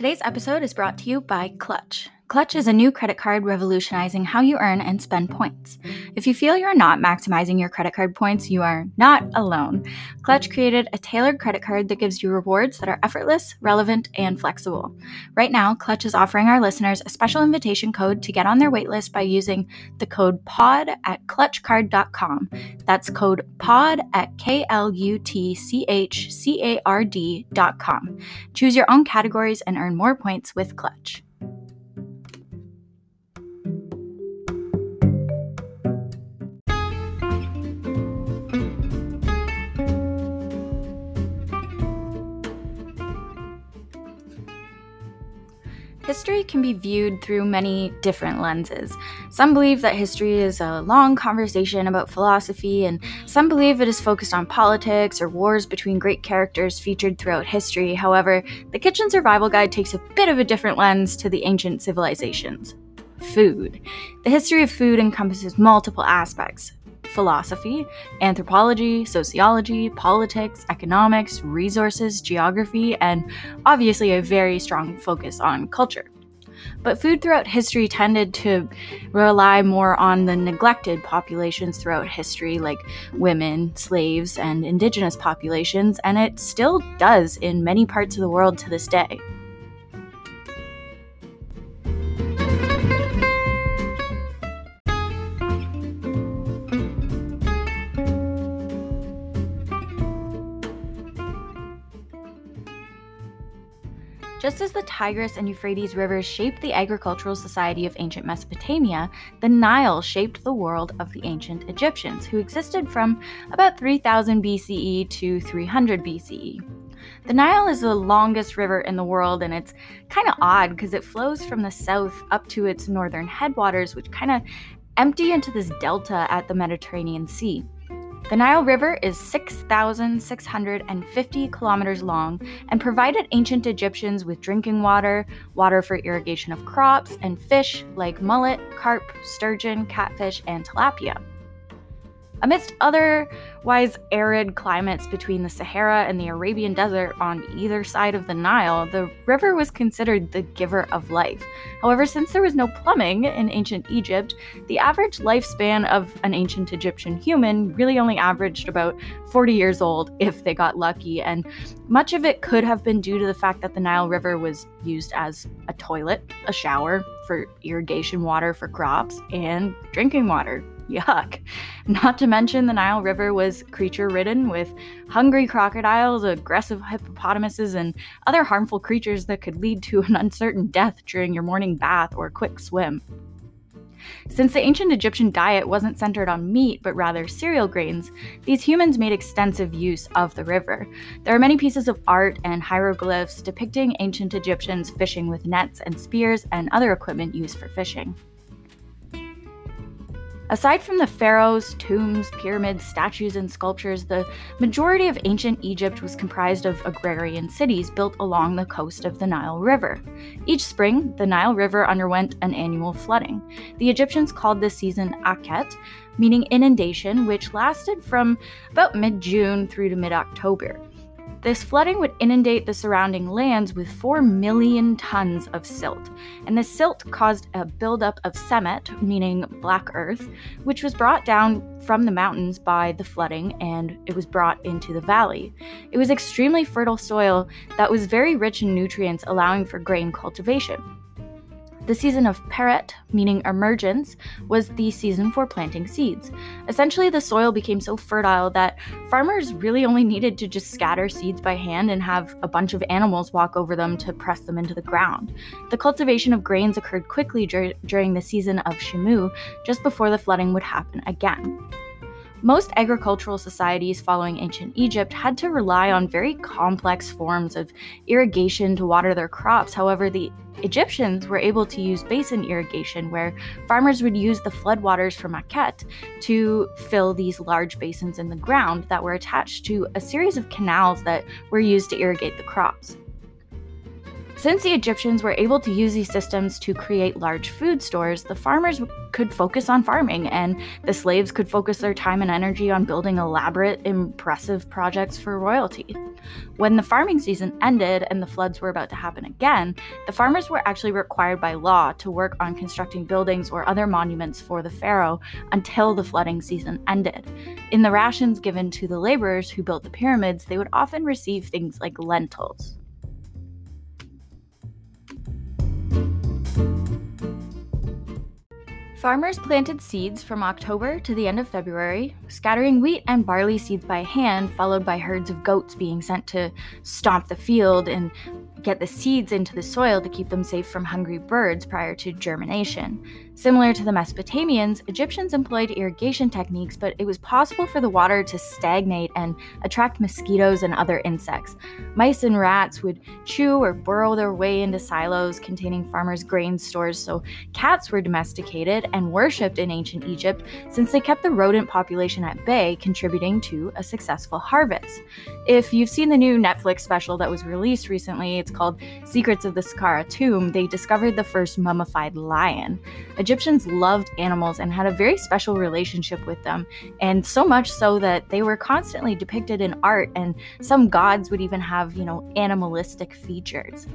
Today's episode is brought to you by Klutch. Klutch is a new credit card revolutionizing how you earn and spend points. If you feel you're not maximizing your credit card points, you are not alone. Klutch created a tailored credit card that gives you rewards that are effortless, relevant, and flexible. Right now, Klutch is offering our listeners a special invitation code to get on their waitlist by using the code POD at klutchcard.com. That's code POD at K L U T C H C A R D.com. Choose your own categories and earn more points with Klutch. History can be viewed through many different lenses. Some believe that history is a long conversation about philosophy, and some believe it is focused on politics or wars between great characters featured throughout history. However, the Kitchen Survival Guide takes a bit of a different lens to the ancient civilizations. Food. The history of food encompasses multiple aspects philosophy, anthropology, sociology, politics, economics, resources, geography, and obviously a very strong focus on culture. But food throughout history tended to rely more on the neglected populations throughout history, like women, slaves, and indigenous populations, and it still does in many parts of the world to this day. Just as the Tigris and Euphrates rivers shaped the agricultural society of ancient Mesopotamia, the Nile shaped the world of the ancient Egyptians, who existed from about 3000 BCE to 300 BCE. The Nile is the longest river in the world, and it's kind of odd because it flows from the south up to its northern headwaters, which kind of empty into this delta at the Mediterranean Sea. The Nile River is 6,650 kilometers long and provided ancient Egyptians with drinking water, water for irrigation of crops, and fish like mullet, carp, sturgeon, catfish, and tilapia. Amidst otherwise arid climates between the Sahara and the Arabian Desert on either side of the Nile, the river was considered the giver of life. However, since there was no plumbing in ancient Egypt, the average lifespan of an ancient Egyptian human really only averaged about 40 years old if they got lucky, and much of it could have been due to the fact that the Nile River was used as a toilet, a shower, for irrigation water for crops, and drinking water Yuck. Not to mention, the Nile River was creature ridden with hungry crocodiles, aggressive hippopotamuses, and other harmful creatures that could lead to an uncertain death during your morning bath or quick swim. Since the ancient Egyptian diet wasn't centered on meat but rather cereal grains, these humans made extensive use of the river. There are many pieces of art and hieroglyphs depicting ancient Egyptians fishing with nets and spears and other equipment used for fishing. Aside from the pharaohs, tombs, pyramids, statues, and sculptures, the majority of ancient Egypt was comprised of agrarian cities built along the coast of the Nile River. Each spring, the Nile River underwent an annual flooding. The Egyptians called this season Akhet, meaning inundation, which lasted from about mid June through to mid October. This flooding would inundate the surrounding lands with 4 million tons of silt, and the silt caused a buildup of semet, meaning black earth, which was brought down from the mountains by the flooding and it was brought into the valley. It was extremely fertile soil that was very rich in nutrients, allowing for grain cultivation. The season of Peret, meaning emergence, was the season for planting seeds. Essentially, the soil became so fertile that farmers really only needed to just scatter seeds by hand and have a bunch of animals walk over them to press them into the ground. The cultivation of grains occurred quickly dur- during the season of Shemu, just before the flooding would happen again. Most agricultural societies following ancient Egypt had to rely on very complex forms of irrigation to water their crops. However, the Egyptians were able to use basin irrigation, where farmers would use the floodwaters from Akhet to fill these large basins in the ground that were attached to a series of canals that were used to irrigate the crops. Since the Egyptians were able to use these systems to create large food stores, the farmers could focus on farming, and the slaves could focus their time and energy on building elaborate, impressive projects for royalty. When the farming season ended and the floods were about to happen again, the farmers were actually required by law to work on constructing buildings or other monuments for the pharaoh until the flooding season ended. In the rations given to the laborers who built the pyramids, they would often receive things like lentils. Farmers planted seeds from October to the end of February, scattering wheat and barley seeds by hand, followed by herds of goats being sent to stomp the field and get the seeds into the soil to keep them safe from hungry birds prior to germination. Similar to the Mesopotamians, Egyptians employed irrigation techniques, but it was possible for the water to stagnate and attract mosquitoes and other insects. Mice and rats would chew or burrow their way into silos containing farmers' grain stores, so cats were domesticated and worshipped in ancient Egypt since they kept the rodent population at bay, contributing to a successful harvest. If you've seen the new Netflix special that was released recently, it's called Secrets of the Saqqara Tomb, they discovered the first mummified lion. Egyptians loved animals and had a very special relationship with them, and so much so that they were constantly depicted in art, and some gods would even have, you know, animalistic features.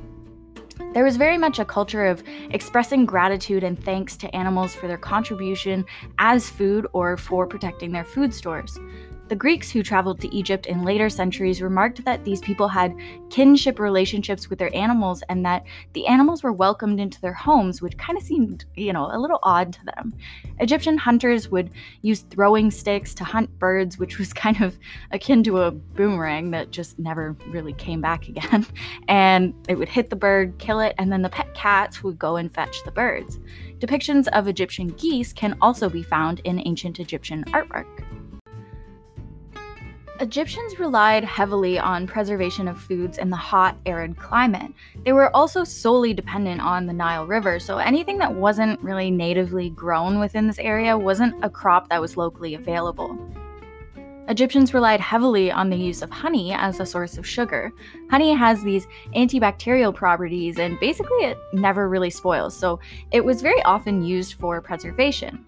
There was very much a culture of expressing gratitude and thanks to animals for their contribution as food or for protecting their food stores. The Greeks who traveled to Egypt in later centuries remarked that these people had kinship relationships with their animals and that the animals were welcomed into their homes, which kind of seemed, you know, a little odd to them. Egyptian hunters would use throwing sticks to hunt birds, which was kind of akin to a boomerang that just never really came back again. and it would hit the bird, kill it, and then the pet cats would go and fetch the birds. Depictions of Egyptian geese can also be found in ancient Egyptian artwork. Egyptians relied heavily on preservation of foods in the hot, arid climate. They were also solely dependent on the Nile River, so anything that wasn't really natively grown within this area wasn't a crop that was locally available. Egyptians relied heavily on the use of honey as a source of sugar. Honey has these antibacterial properties and basically it never really spoils, so it was very often used for preservation.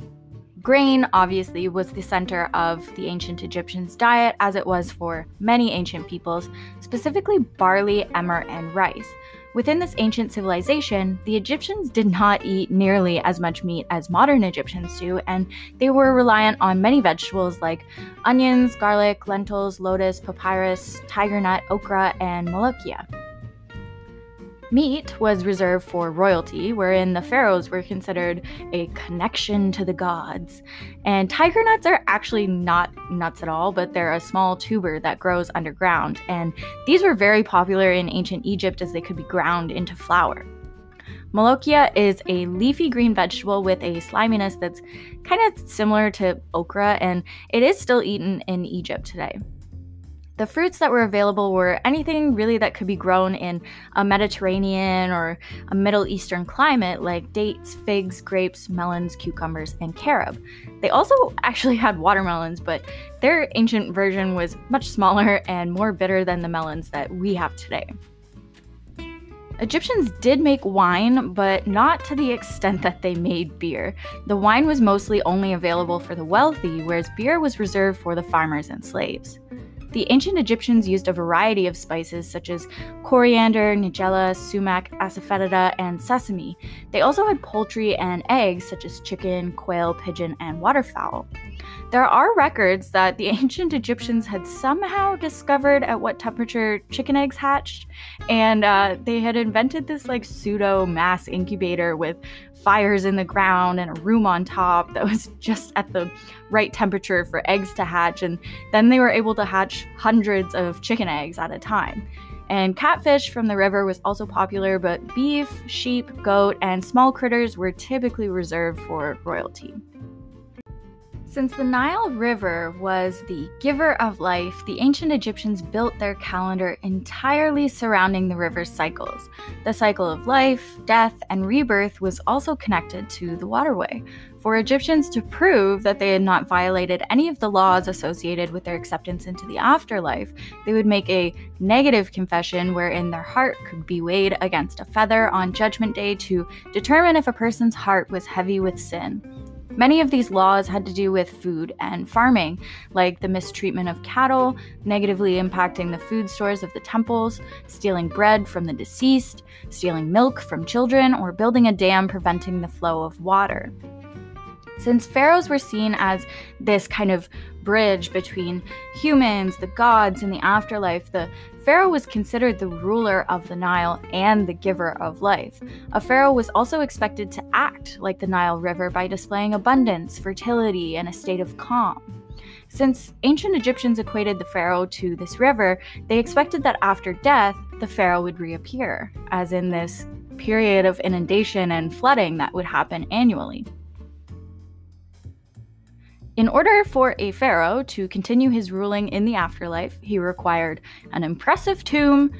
Grain, obviously, was the center of the ancient Egyptians' diet, as it was for many ancient peoples, specifically barley, emmer, and rice. Within this ancient civilization, the Egyptians did not eat nearly as much meat as modern Egyptians do, and they were reliant on many vegetables like onions, garlic, lentils, lotus, papyrus, tiger nut, okra, and molokhia. Meat was reserved for royalty, wherein the pharaohs were considered a connection to the gods. And tiger nuts are actually not nuts at all, but they're a small tuber that grows underground. And these were very popular in ancient Egypt as they could be ground into flour. Molokhia is a leafy green vegetable with a sliminess that's kind of similar to okra, and it is still eaten in Egypt today. The fruits that were available were anything really that could be grown in a Mediterranean or a Middle Eastern climate, like dates, figs, grapes, melons, cucumbers, and carob. They also actually had watermelons, but their ancient version was much smaller and more bitter than the melons that we have today. Egyptians did make wine, but not to the extent that they made beer. The wine was mostly only available for the wealthy, whereas beer was reserved for the farmers and slaves. The ancient Egyptians used a variety of spices such as coriander, nigella, sumac, asafoetida, and sesame. They also had poultry and eggs such as chicken, quail, pigeon, and waterfowl. There are records that the ancient Egyptians had somehow discovered at what temperature chicken eggs hatched, and uh, they had invented this like pseudo mass incubator with fires in the ground and a room on top that was just at the right temperature for eggs to hatch. And then they were able to hatch hundreds of chicken eggs at a time. And catfish from the river was also popular, but beef, sheep, goat, and small critters were typically reserved for royalty. Since the Nile River was the giver of life, the ancient Egyptians built their calendar entirely surrounding the river's cycles. The cycle of life, death, and rebirth was also connected to the waterway. For Egyptians to prove that they had not violated any of the laws associated with their acceptance into the afterlife, they would make a negative confession wherein their heart could be weighed against a feather on Judgment Day to determine if a person's heart was heavy with sin. Many of these laws had to do with food and farming, like the mistreatment of cattle, negatively impacting the food stores of the temples, stealing bread from the deceased, stealing milk from children, or building a dam preventing the flow of water. Since pharaohs were seen as this kind of bridge between humans, the gods, and the afterlife, the pharaoh was considered the ruler of the Nile and the giver of life. A pharaoh was also expected to act like the Nile River by displaying abundance, fertility, and a state of calm. Since ancient Egyptians equated the pharaoh to this river, they expected that after death, the pharaoh would reappear, as in this period of inundation and flooding that would happen annually. In order for a pharaoh to continue his ruling in the afterlife, he required an impressive tomb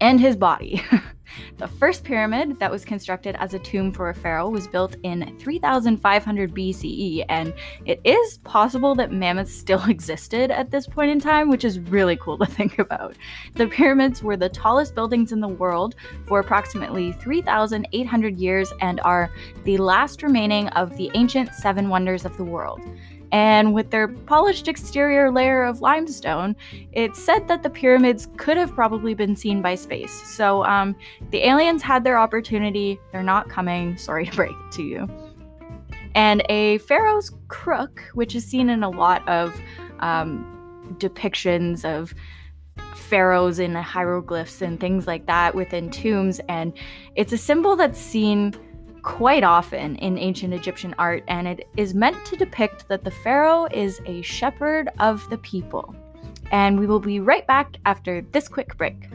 and his body. the first pyramid that was constructed as a tomb for a pharaoh was built in 3500 BCE, and it is possible that mammoths still existed at this point in time, which is really cool to think about. The pyramids were the tallest buildings in the world for approximately 3,800 years and are the last remaining of the ancient seven wonders of the world. And with their polished exterior layer of limestone, it's said that the pyramids could have probably been seen by space. So um, the aliens had their opportunity. They're not coming. Sorry to break it to you. And a pharaoh's crook, which is seen in a lot of um, depictions of pharaohs in hieroglyphs and things like that within tombs. And it's a symbol that's seen quite often in ancient Egyptian art, and it is meant to depict that the pharaoh is a shepherd of the people. And we will be right back after this quick break.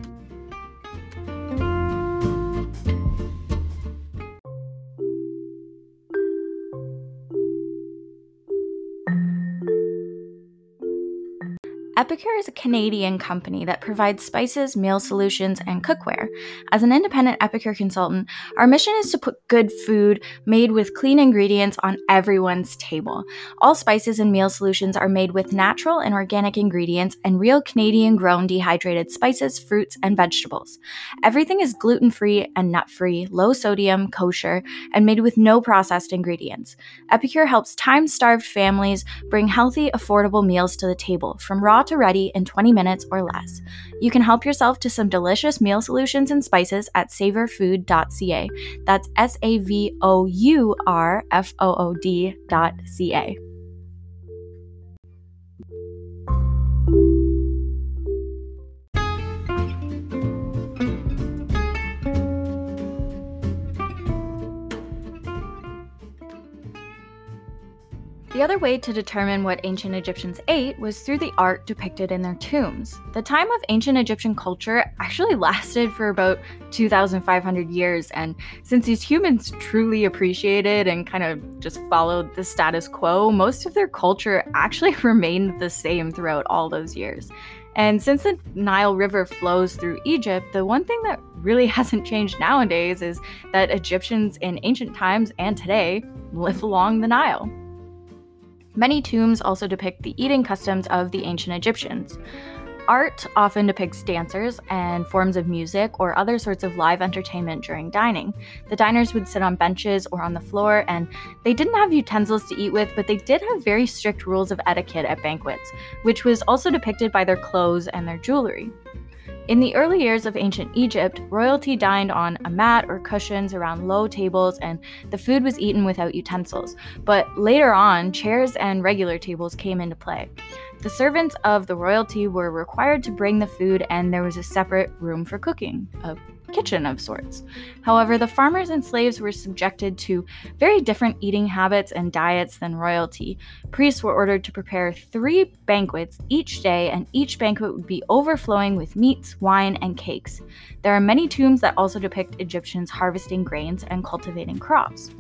Epicure is a Canadian company that provides spices, meal solutions, and cookware. As an independent Epicure consultant, our mission is to put good food made with clean ingredients on everyone's table. All spices and meal solutions are made with natural and organic ingredients and real Canadian grown dehydrated spices, fruits, and vegetables. Everything is gluten free and nut free, low sodium, kosher, and made with no processed ingredients. Epicure helps time starved families bring healthy, affordable meals to the table, from raw to ready in 20 minutes or less. You can help yourself to some delicious meal solutions and spices at savourfood.ca. That's S A V O U R F O O D.ca. The other way to determine what ancient Egyptians ate was through the art depicted in their tombs. The time of ancient Egyptian culture actually lasted for about 2,500 years, and since these humans truly appreciated and kind of just followed the status quo, most of their culture actually remained the same throughout all those years. And since the Nile River flows through Egypt, the one thing that really hasn't changed nowadays is that Egyptians in ancient times and today live along the Nile. Many tombs also depict the eating customs of the ancient Egyptians. Art often depicts dancers and forms of music or other sorts of live entertainment during dining. The diners would sit on benches or on the floor, and they didn't have utensils to eat with, but they did have very strict rules of etiquette at banquets, which was also depicted by their clothes and their jewelry. In the early years of ancient Egypt, royalty dined on a mat or cushions around low tables, and the food was eaten without utensils. But later on, chairs and regular tables came into play. The servants of the royalty were required to bring the food, and there was a separate room for cooking, a kitchen of sorts. However, the farmers and slaves were subjected to very different eating habits and diets than royalty. Priests were ordered to prepare three banquets each day, and each banquet would be overflowing with meats, wine, and cakes. There are many tombs that also depict Egyptians harvesting grains and cultivating crops.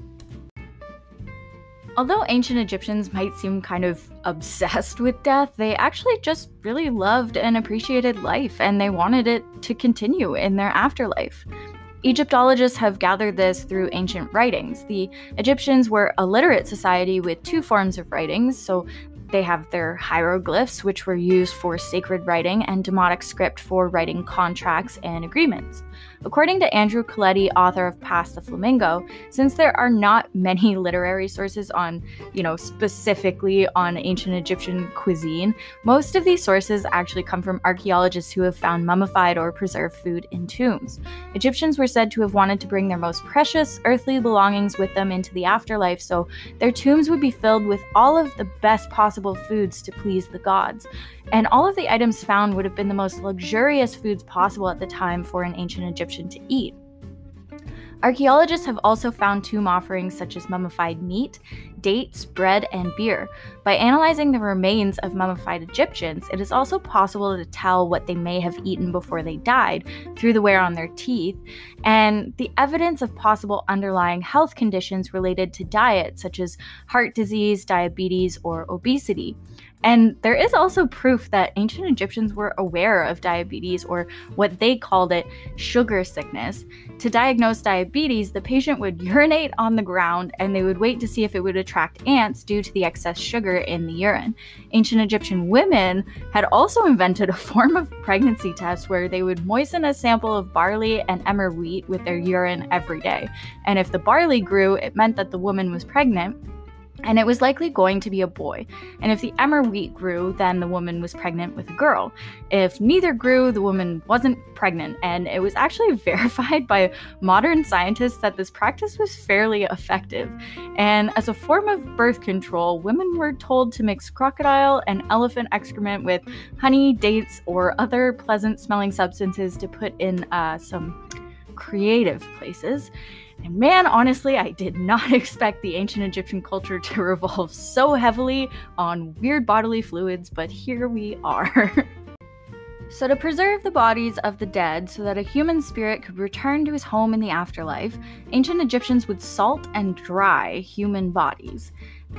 Although ancient Egyptians might seem kind of obsessed with death, they actually just really loved and appreciated life and they wanted it to continue in their afterlife. Egyptologists have gathered this through ancient writings. The Egyptians were a literate society with two forms of writings, so they have their hieroglyphs, which were used for sacred writing, and Demotic script for writing contracts and agreements. According to Andrew Coletti, author of Past the Flamingo, since there are not many literary sources on, you know, specifically on ancient Egyptian cuisine, most of these sources actually come from archaeologists who have found mummified or preserved food in tombs. Egyptians were said to have wanted to bring their most precious earthly belongings with them into the afterlife, so their tombs would be filled with all of the best possible foods to please the gods. And all of the items found would have been the most luxurious foods possible at the time for an ancient Egyptian to eat. Archaeologists have also found tomb offerings such as mummified meat, dates, bread, and beer. By analyzing the remains of mummified Egyptians, it is also possible to tell what they may have eaten before they died through the wear on their teeth, and the evidence of possible underlying health conditions related to diet, such as heart disease, diabetes, or obesity. And there is also proof that ancient Egyptians were aware of diabetes, or what they called it, sugar sickness. To diagnose diabetes, the patient would urinate on the ground and they would wait to see if it would attract ants due to the excess sugar in the urine. Ancient Egyptian women had also invented a form of pregnancy test where they would moisten a sample of barley and emmer wheat with their urine every day. And if the barley grew, it meant that the woman was pregnant and it was likely going to be a boy. And if the emmer wheat grew, then the woman was pregnant with a girl. If neither grew, the woman wasn't pregnant. And it was actually verified by modern scientists that this practice was fairly effective. And as a form of birth control, women were told to mix crocodile and elephant excrement with honey, dates, or other pleasant smelling substances to put in uh, some creative places. And man, honestly, I did not expect the ancient Egyptian culture to revolve so heavily on weird bodily fluids, but here we are. So, to preserve the bodies of the dead so that a human spirit could return to his home in the afterlife, ancient Egyptians would salt and dry human bodies.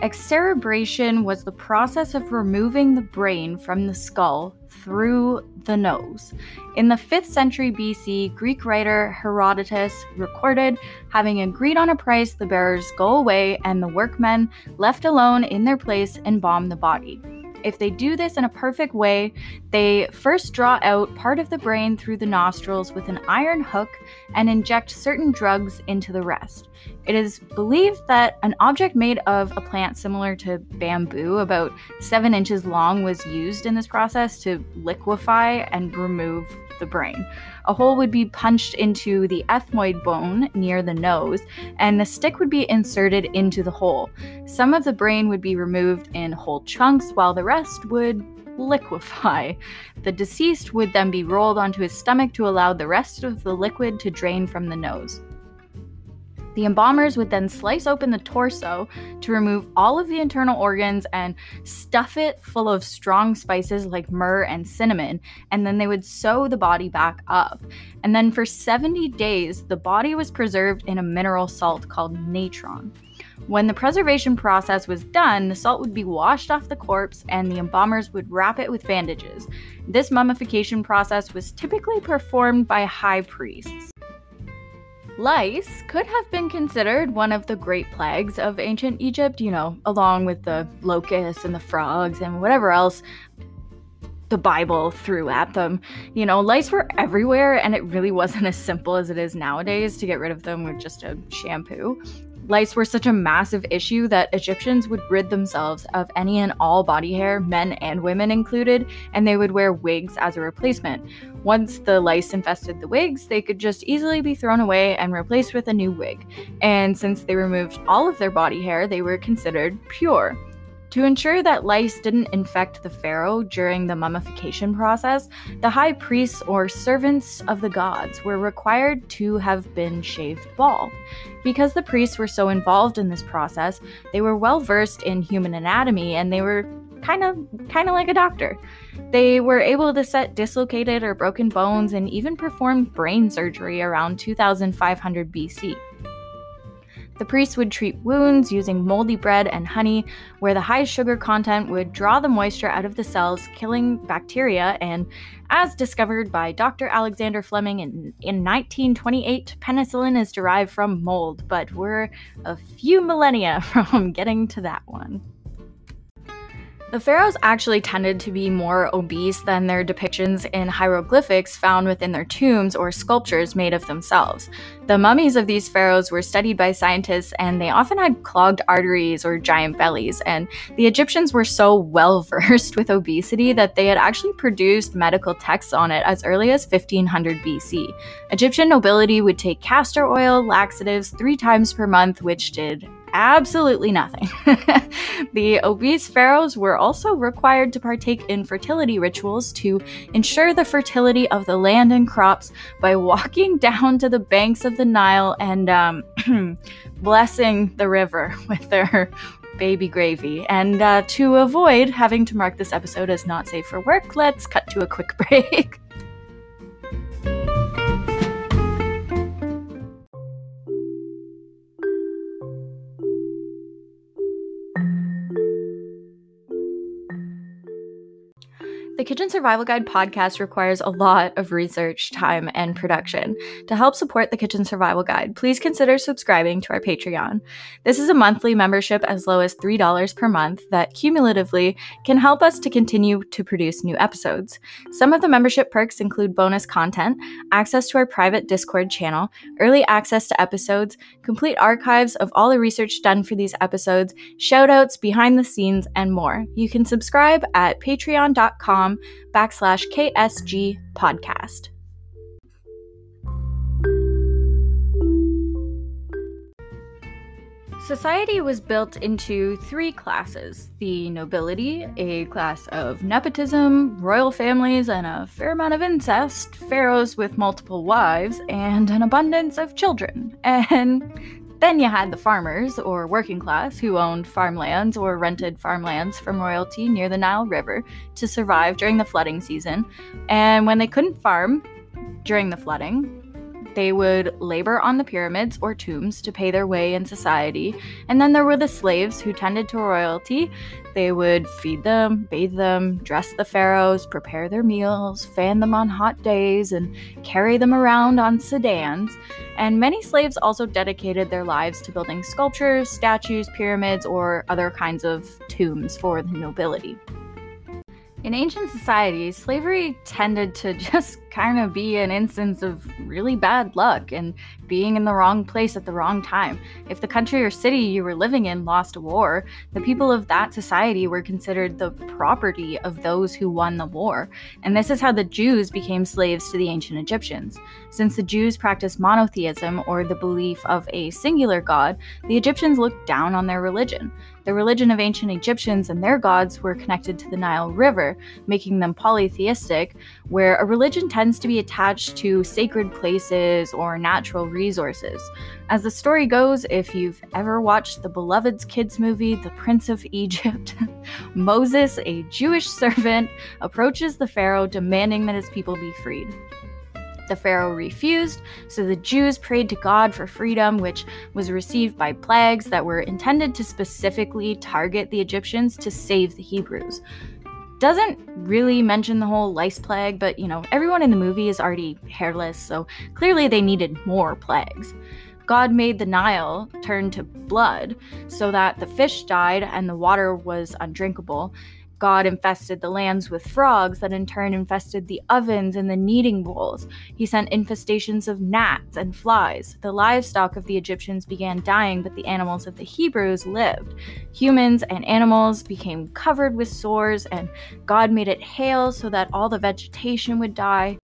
Excerebration was the process of removing the brain from the skull through the nose. In the 5th century BC, Greek writer Herodotus recorded having agreed on a price, the bearers go away and the workmen, left alone in their place, embalm the body. If they do this in a perfect way, they first draw out part of the brain through the nostrils with an iron hook and inject certain drugs into the rest. It is believed that an object made of a plant similar to bamboo, about seven inches long, was used in this process to liquefy and remove the brain. A hole would be punched into the ethmoid bone near the nose, and the stick would be inserted into the hole. Some of the brain would be removed in whole chunks, while the rest would liquefy. The deceased would then be rolled onto his stomach to allow the rest of the liquid to drain from the nose. The embalmers would then slice open the torso to remove all of the internal organs and stuff it full of strong spices like myrrh and cinnamon, and then they would sew the body back up. And then for 70 days, the body was preserved in a mineral salt called natron. When the preservation process was done, the salt would be washed off the corpse and the embalmers would wrap it with bandages. This mummification process was typically performed by high priests. Lice could have been considered one of the great plagues of ancient Egypt, you know, along with the locusts and the frogs and whatever else the Bible threw at them. You know, lice were everywhere, and it really wasn't as simple as it is nowadays to get rid of them with just a shampoo. Lice were such a massive issue that Egyptians would rid themselves of any and all body hair, men and women included, and they would wear wigs as a replacement. Once the lice infested the wigs, they could just easily be thrown away and replaced with a new wig. And since they removed all of their body hair, they were considered pure. To ensure that lice didn't infect the pharaoh during the mummification process, the high priests or servants of the gods were required to have been shaved bald. Because the priests were so involved in this process, they were well versed in human anatomy and they were kind of kind of like a doctor. They were able to set dislocated or broken bones and even perform brain surgery around 2500 BC. The priests would treat wounds using moldy bread and honey, where the high sugar content would draw the moisture out of the cells, killing bacteria. And as discovered by Dr. Alexander Fleming in, in 1928, penicillin is derived from mold, but we're a few millennia from getting to that one. The pharaohs actually tended to be more obese than their depictions in hieroglyphics found within their tombs or sculptures made of themselves. The mummies of these pharaohs were studied by scientists and they often had clogged arteries or giant bellies, and the Egyptians were so well versed with obesity that they had actually produced medical texts on it as early as 1500 BC. Egyptian nobility would take castor oil laxatives three times per month, which did absolutely nothing. the obese pharaohs were also required to partake in fertility rituals to ensure the fertility of the land and crops by walking down to the banks of the Nile and um, blessing the river with their baby gravy. And uh, to avoid having to mark this episode as not safe for work, let's cut to a quick break. The Kitchen Survival Guide podcast requires a lot of research, time, and production. To help support the Kitchen Survival Guide, please consider subscribing to our Patreon. This is a monthly membership as low as $3 per month that cumulatively can help us to continue to produce new episodes. Some of the membership perks include bonus content, access to our private Discord channel, early access to episodes, complete archives of all the research done for these episodes, shoutouts, behind the scenes, and more. You can subscribe at patreon.com backslash KSG podcast. Society was built into three classes the nobility, a class of nepotism, royal families, and a fair amount of incest, pharaohs with multiple wives, and an abundance of children. And then you had the farmers, or working class, who owned farmlands or rented farmlands from royalty near the Nile River to survive during the flooding season. And when they couldn't farm during the flooding, they would labor on the pyramids or tombs to pay their way in society. And then there were the slaves who tended to royalty. They would feed them, bathe them, dress the pharaohs, prepare their meals, fan them on hot days, and carry them around on sedans. And many slaves also dedicated their lives to building sculptures, statues, pyramids, or other kinds of tombs for the nobility. In ancient societies, slavery tended to just kind of be an instance of really bad luck and being in the wrong place at the wrong time. If the country or city you were living in lost a war, the people of that society were considered the property of those who won the war. And this is how the Jews became slaves to the ancient Egyptians. Since the Jews practiced monotheism, or the belief of a singular god, the Egyptians looked down on their religion. The religion of ancient Egyptians and their gods were connected to the Nile River, making them polytheistic, where a religion tends to be attached to sacred places or natural resources. As the story goes, if you've ever watched the beloved's kids movie, The Prince of Egypt, Moses, a Jewish servant, approaches the Pharaoh demanding that his people be freed. The Pharaoh refused, so the Jews prayed to God for freedom, which was received by plagues that were intended to specifically target the Egyptians to save the Hebrews. Doesn't really mention the whole lice plague, but you know, everyone in the movie is already hairless, so clearly they needed more plagues. God made the Nile turn to blood so that the fish died and the water was undrinkable, God infested the lands with frogs that in turn infested the ovens and the kneading bowls. He sent infestations of gnats and flies. The livestock of the Egyptians began dying, but the animals of the Hebrews lived. Humans and animals became covered with sores, and God made it hail so that all the vegetation would die.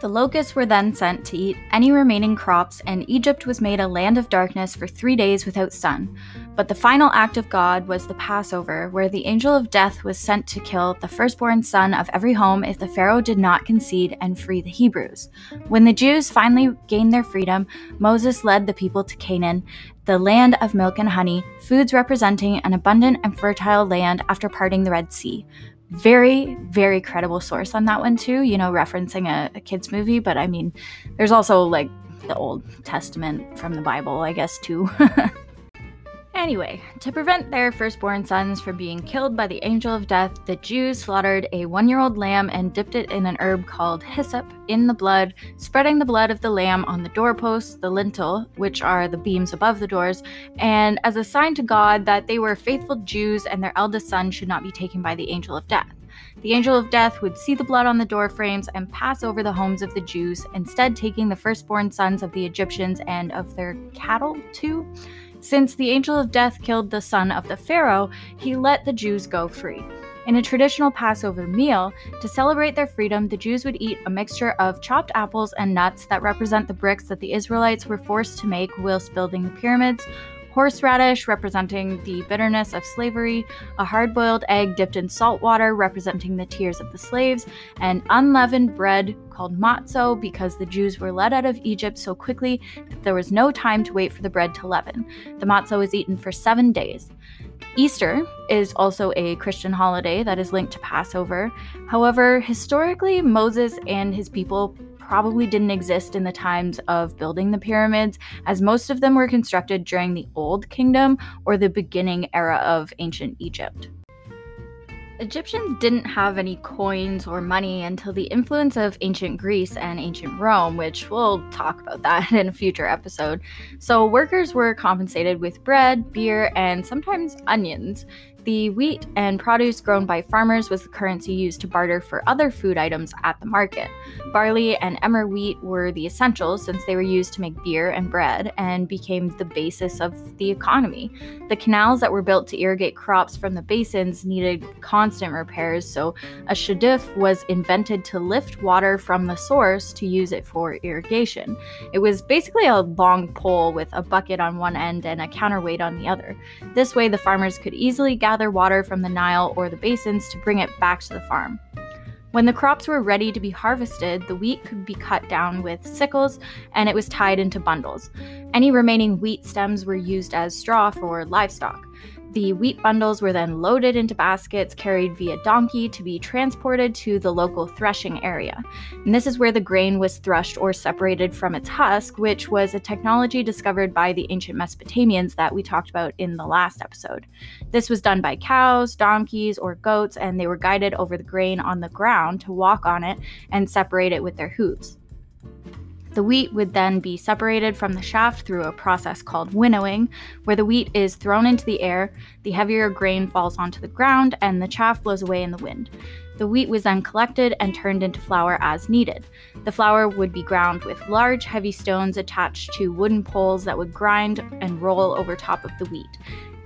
The locusts were then sent to eat any remaining crops, and Egypt was made a land of darkness for three days without sun. But the final act of God was the Passover, where the angel of death was sent to kill the firstborn son of every home if the Pharaoh did not concede and free the Hebrews. When the Jews finally gained their freedom, Moses led the people to Canaan, the land of milk and honey, foods representing an abundant and fertile land after parting the Red Sea very very credible source on that one too you know referencing a, a kids movie but i mean there's also like the old testament from the bible i guess too Anyway, to prevent their firstborn sons from being killed by the angel of death, the Jews slaughtered a one year old lamb and dipped it in an herb called hyssop in the blood, spreading the blood of the lamb on the doorposts, the lintel, which are the beams above the doors, and as a sign to God that they were faithful Jews and their eldest son should not be taken by the angel of death. The angel of death would see the blood on the door frames and pass over the homes of the Jews, instead, taking the firstborn sons of the Egyptians and of their cattle too. Since the angel of death killed the son of the Pharaoh, he let the Jews go free. In a traditional Passover meal, to celebrate their freedom, the Jews would eat a mixture of chopped apples and nuts that represent the bricks that the Israelites were forced to make whilst building the pyramids, horseradish representing the bitterness of slavery, a hard boiled egg dipped in salt water representing the tears of the slaves, and unleavened bread called matzo because the Jews were led out of Egypt so quickly that there was no time to wait for the bread to leaven. The matzo is eaten for seven days. Easter is also a Christian holiday that is linked to Passover. However, historically, Moses and his people probably didn't exist in the times of building the pyramids, as most of them were constructed during the Old Kingdom or the beginning era of ancient Egypt. Egyptians didn't have any coins or money until the influence of ancient Greece and ancient Rome, which we'll talk about that in a future episode. So, workers were compensated with bread, beer, and sometimes onions. The wheat and produce grown by farmers was the currency used to barter for other food items at the market. Barley and emmer wheat were the essentials since they were used to make beer and bread and became the basis of the economy. The canals that were built to irrigate crops from the basins needed constant repairs, so a shaduf was invented to lift water from the source to use it for irrigation. It was basically a long pole with a bucket on one end and a counterweight on the other. This way, the farmers could easily gather gather water from the Nile or the basins to bring it back to the farm. When the crops were ready to be harvested, the wheat could be cut down with sickles and it was tied into bundles. Any remaining wheat stems were used as straw for livestock. The wheat bundles were then loaded into baskets carried via donkey to be transported to the local threshing area. And this is where the grain was threshed or separated from its husk, which was a technology discovered by the ancient Mesopotamians that we talked about in the last episode. This was done by cows, donkeys, or goats, and they were guided over the grain on the ground to walk on it and separate it with their hooves. The wheat would then be separated from the shaft through a process called winnowing, where the wheat is thrown into the air, the heavier grain falls onto the ground, and the chaff blows away in the wind. The wheat was then collected and turned into flour as needed. The flour would be ground with large, heavy stones attached to wooden poles that would grind and roll over top of the wheat.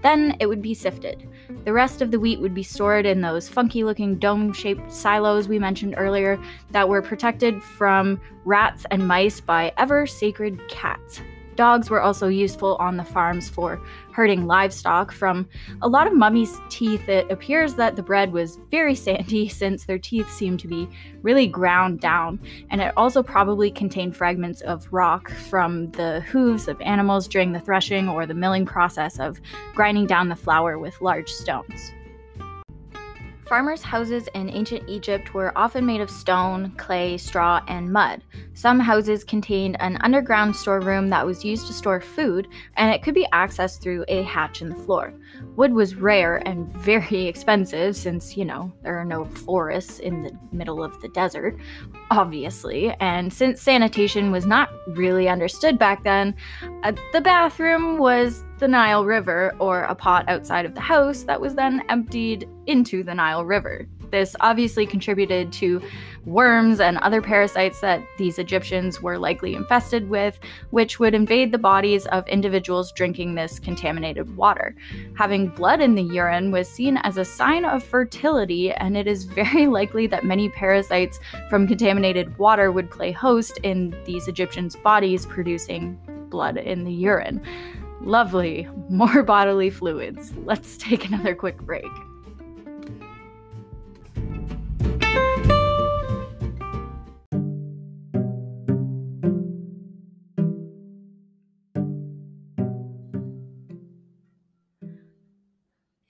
Then it would be sifted. The rest of the wheat would be stored in those funky looking dome shaped silos we mentioned earlier that were protected from rats and mice by ever sacred cats. Dogs were also useful on the farms for herding livestock. From a lot of mummies' teeth, it appears that the bread was very sandy since their teeth seemed to be really ground down, and it also probably contained fragments of rock from the hooves of animals during the threshing or the milling process of grinding down the flour with large stones. Farmers' houses in ancient Egypt were often made of stone, clay, straw, and mud. Some houses contained an underground storeroom that was used to store food, and it could be accessed through a hatch in the floor. Wood was rare and very expensive since, you know, there are no forests in the middle of the desert, obviously, and since sanitation was not really understood back then, uh, the bathroom was the Nile River or a pot outside of the house that was then emptied into the Nile River. This obviously contributed to worms and other parasites that these Egyptians were likely infested with, which would invade the bodies of individuals drinking this contaminated water. Having blood in the urine was seen as a sign of fertility, and it is very likely that many parasites from contaminated water would play host in these Egyptians' bodies, producing blood in the urine. Lovely. More bodily fluids. Let's take another quick break.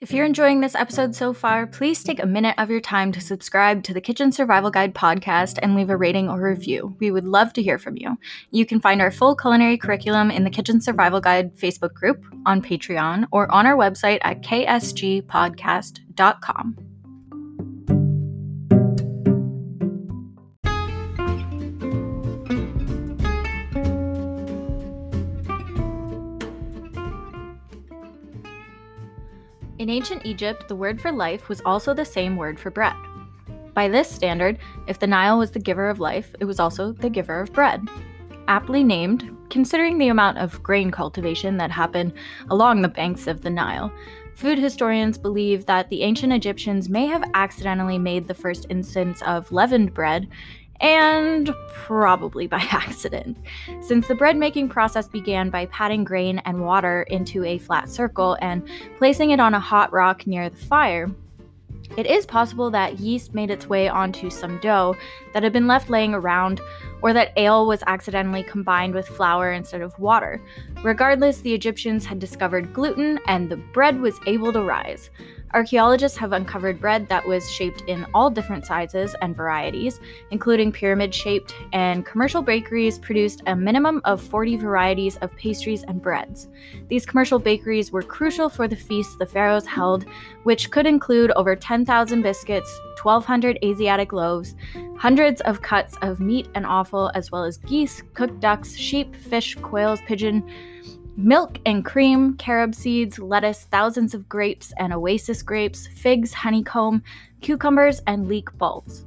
If you're enjoying this episode so far, please take a minute of your time to subscribe to the Kitchen Survival Guide podcast and leave a rating or review. We would love to hear from you. You can find our full culinary curriculum in the Kitchen Survival Guide Facebook group, on Patreon, or on our website at ksgpodcast.com. In ancient Egypt, the word for life was also the same word for bread. By this standard, if the Nile was the giver of life, it was also the giver of bread. Aptly named, considering the amount of grain cultivation that happened along the banks of the Nile, food historians believe that the ancient Egyptians may have accidentally made the first instance of leavened bread and probably by accident, since the bread making process began by patting grain and water into a flat circle and placing it on a hot rock near the fire. It is possible that yeast made its way onto some dough that had been left laying around, or that ale was accidentally combined with flour instead of water. Regardless, the Egyptians had discovered gluten and the bread was able to rise. Archaeologists have uncovered bread that was shaped in all different sizes and varieties, including pyramid shaped, and commercial bakeries produced a minimum of 40 varieties of pastries and breads. These commercial bakeries were crucial for the feasts the pharaohs held, which could include over 10,000 biscuits, 1,200 Asiatic loaves, hundreds of cuts of meat and offal, as well as geese, cooked ducks, sheep, fish, quails, pigeon milk and cream, carob seeds, lettuce, thousands of grapes and oasis grapes, figs, honeycomb, cucumbers, and leek bulbs.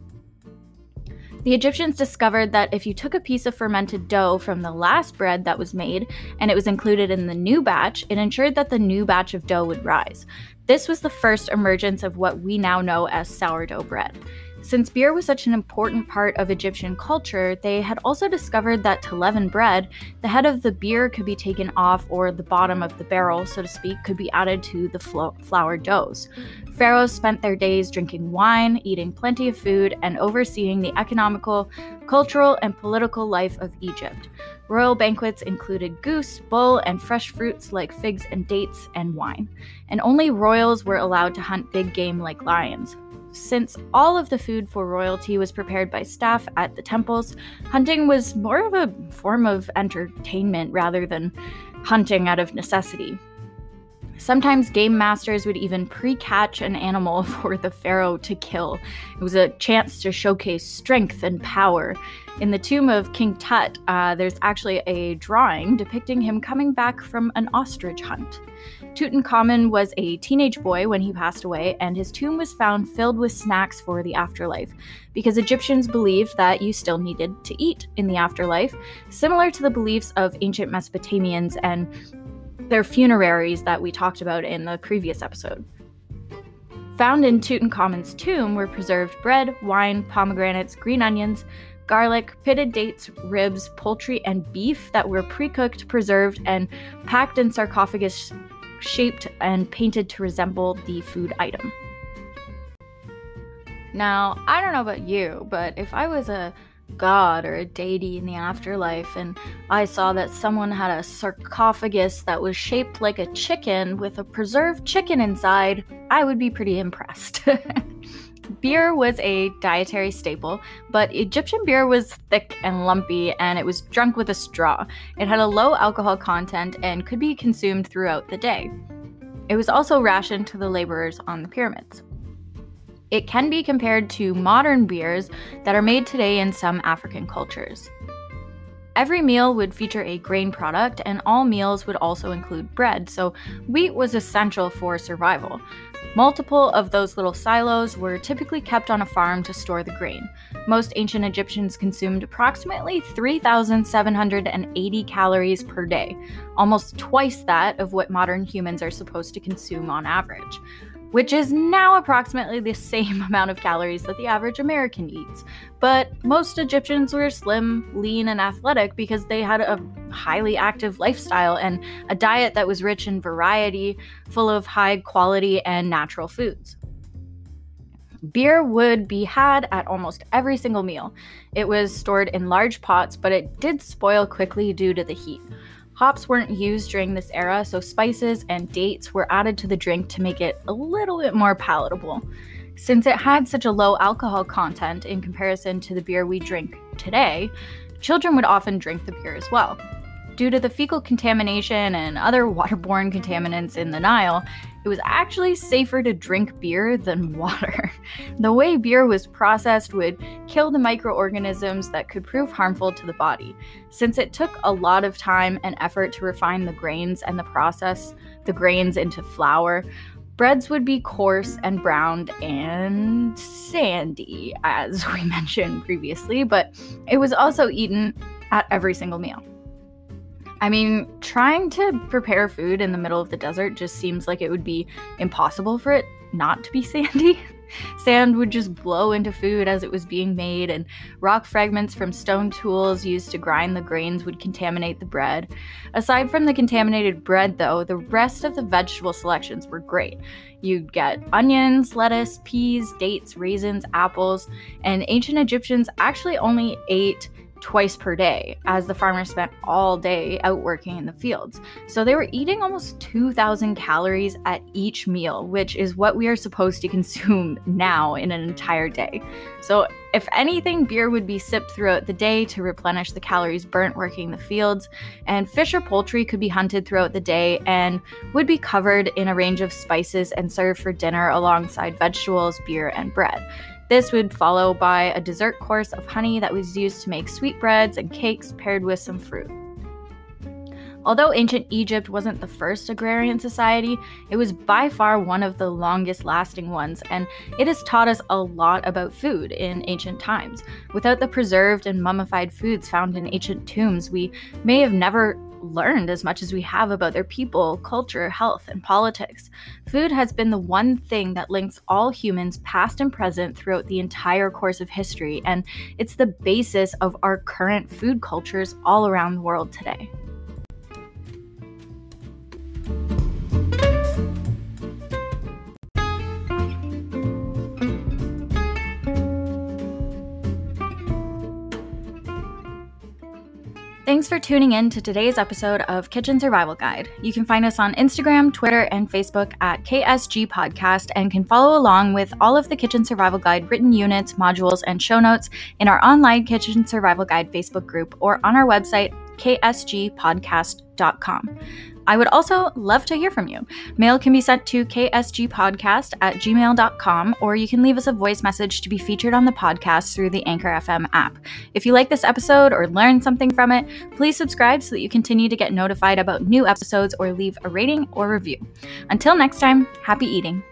The Egyptians discovered that if you took a piece of fermented dough from the last bread that was made and it was included in the new batch, it ensured that the new batch of dough would rise. This was the first emergence of what we now know as sourdough bread. Since beer was such an important part of Egyptian culture, they had also discovered that to leaven bread, the head of the beer could be taken off, or the bottom of the barrel, so to speak, could be added to the flo- flour doughs. Pharaohs spent their days drinking wine, eating plenty of food, and overseeing the economical, cultural, and political life of Egypt. Royal banquets included goose, bull, and fresh fruits like figs and dates, and wine. And only royals were allowed to hunt big game like lions. Since all of the food for royalty was prepared by staff at the temples, hunting was more of a form of entertainment rather than hunting out of necessity. Sometimes game masters would even pre catch an animal for the pharaoh to kill. It was a chance to showcase strength and power. In the tomb of King Tut, uh, there's actually a drawing depicting him coming back from an ostrich hunt. Tutankhamun was a teenage boy when he passed away, and his tomb was found filled with snacks for the afterlife, because Egyptians believed that you still needed to eat in the afterlife, similar to the beliefs of ancient Mesopotamians and their funeraries that we talked about in the previous episode. Found in Tutankhamun's tomb were preserved bread, wine, pomegranates, green onions, garlic, pitted dates, ribs, poultry, and beef that were pre cooked, preserved, and packed in sarcophagus shaped and painted to resemble the food item. Now, I don't know about you, but if I was a god or a deity in the afterlife and I saw that someone had a sarcophagus that was shaped like a chicken with a preserved chicken inside, I would be pretty impressed. Beer was a dietary staple, but Egyptian beer was thick and lumpy and it was drunk with a straw. It had a low alcohol content and could be consumed throughout the day. It was also rationed to the laborers on the pyramids. It can be compared to modern beers that are made today in some African cultures. Every meal would feature a grain product, and all meals would also include bread, so wheat was essential for survival. Multiple of those little silos were typically kept on a farm to store the grain. Most ancient Egyptians consumed approximately 3,780 calories per day, almost twice that of what modern humans are supposed to consume on average which is now approximately the same amount of calories that the average American eats. But most Egyptians were slim, lean, and athletic because they had a highly active lifestyle and a diet that was rich in variety, full of high quality and natural foods. Beer would be had at almost every single meal. It was stored in large pots, but it did spoil quickly due to the heat. Hops weren't used during this era, so spices and dates were added to the drink to make it a little bit more palatable. Since it had such a low alcohol content in comparison to the beer we drink today, children would often drink the beer as well. Due to the fecal contamination and other waterborne contaminants in the Nile, it was actually safer to drink beer than water. the way beer was processed would kill the microorganisms that could prove harmful to the body. Since it took a lot of time and effort to refine the grains and the process the grains into flour, breads would be coarse and browned and sandy, as we mentioned previously, but it was also eaten at every single meal. I mean, trying to prepare food in the middle of the desert just seems like it would be impossible for it not to be sandy. Sand would just blow into food as it was being made, and rock fragments from stone tools used to grind the grains would contaminate the bread. Aside from the contaminated bread, though, the rest of the vegetable selections were great. You'd get onions, lettuce, peas, dates, raisins, apples, and ancient Egyptians actually only ate twice per day, as the farmers spent all day out working in the fields. So they were eating almost 2,000 calories at each meal, which is what we are supposed to consume now in an entire day. So, if anything, beer would be sipped throughout the day to replenish the calories burnt working the fields, and fish or poultry could be hunted throughout the day and would be covered in a range of spices and served for dinner alongside vegetables, beer, and bread. This would follow by a dessert course of honey that was used to make sweetbreads and cakes paired with some fruit. Although ancient Egypt wasn't the first agrarian society, it was by far one of the longest lasting ones, and it has taught us a lot about food in ancient times. Without the preserved and mummified foods found in ancient tombs, we may have never learned as much as we have about their people, culture, health, and politics. Food has been the one thing that links all humans, past and present, throughout the entire course of history, and it's the basis of our current food cultures all around the world today. Thanks for tuning in to today's episode of Kitchen Survival Guide. You can find us on Instagram, Twitter, and Facebook at KSG Podcast and can follow along with all of the Kitchen Survival Guide written units, modules, and show notes in our online Kitchen Survival Guide Facebook group or on our website, ksgpodcast.com. I would also love to hear from you. Mail can be sent to ksgpodcast at gmail.com, or you can leave us a voice message to be featured on the podcast through the Anchor FM app. If you like this episode or learned something from it, please subscribe so that you continue to get notified about new episodes or leave a rating or review. Until next time, happy eating.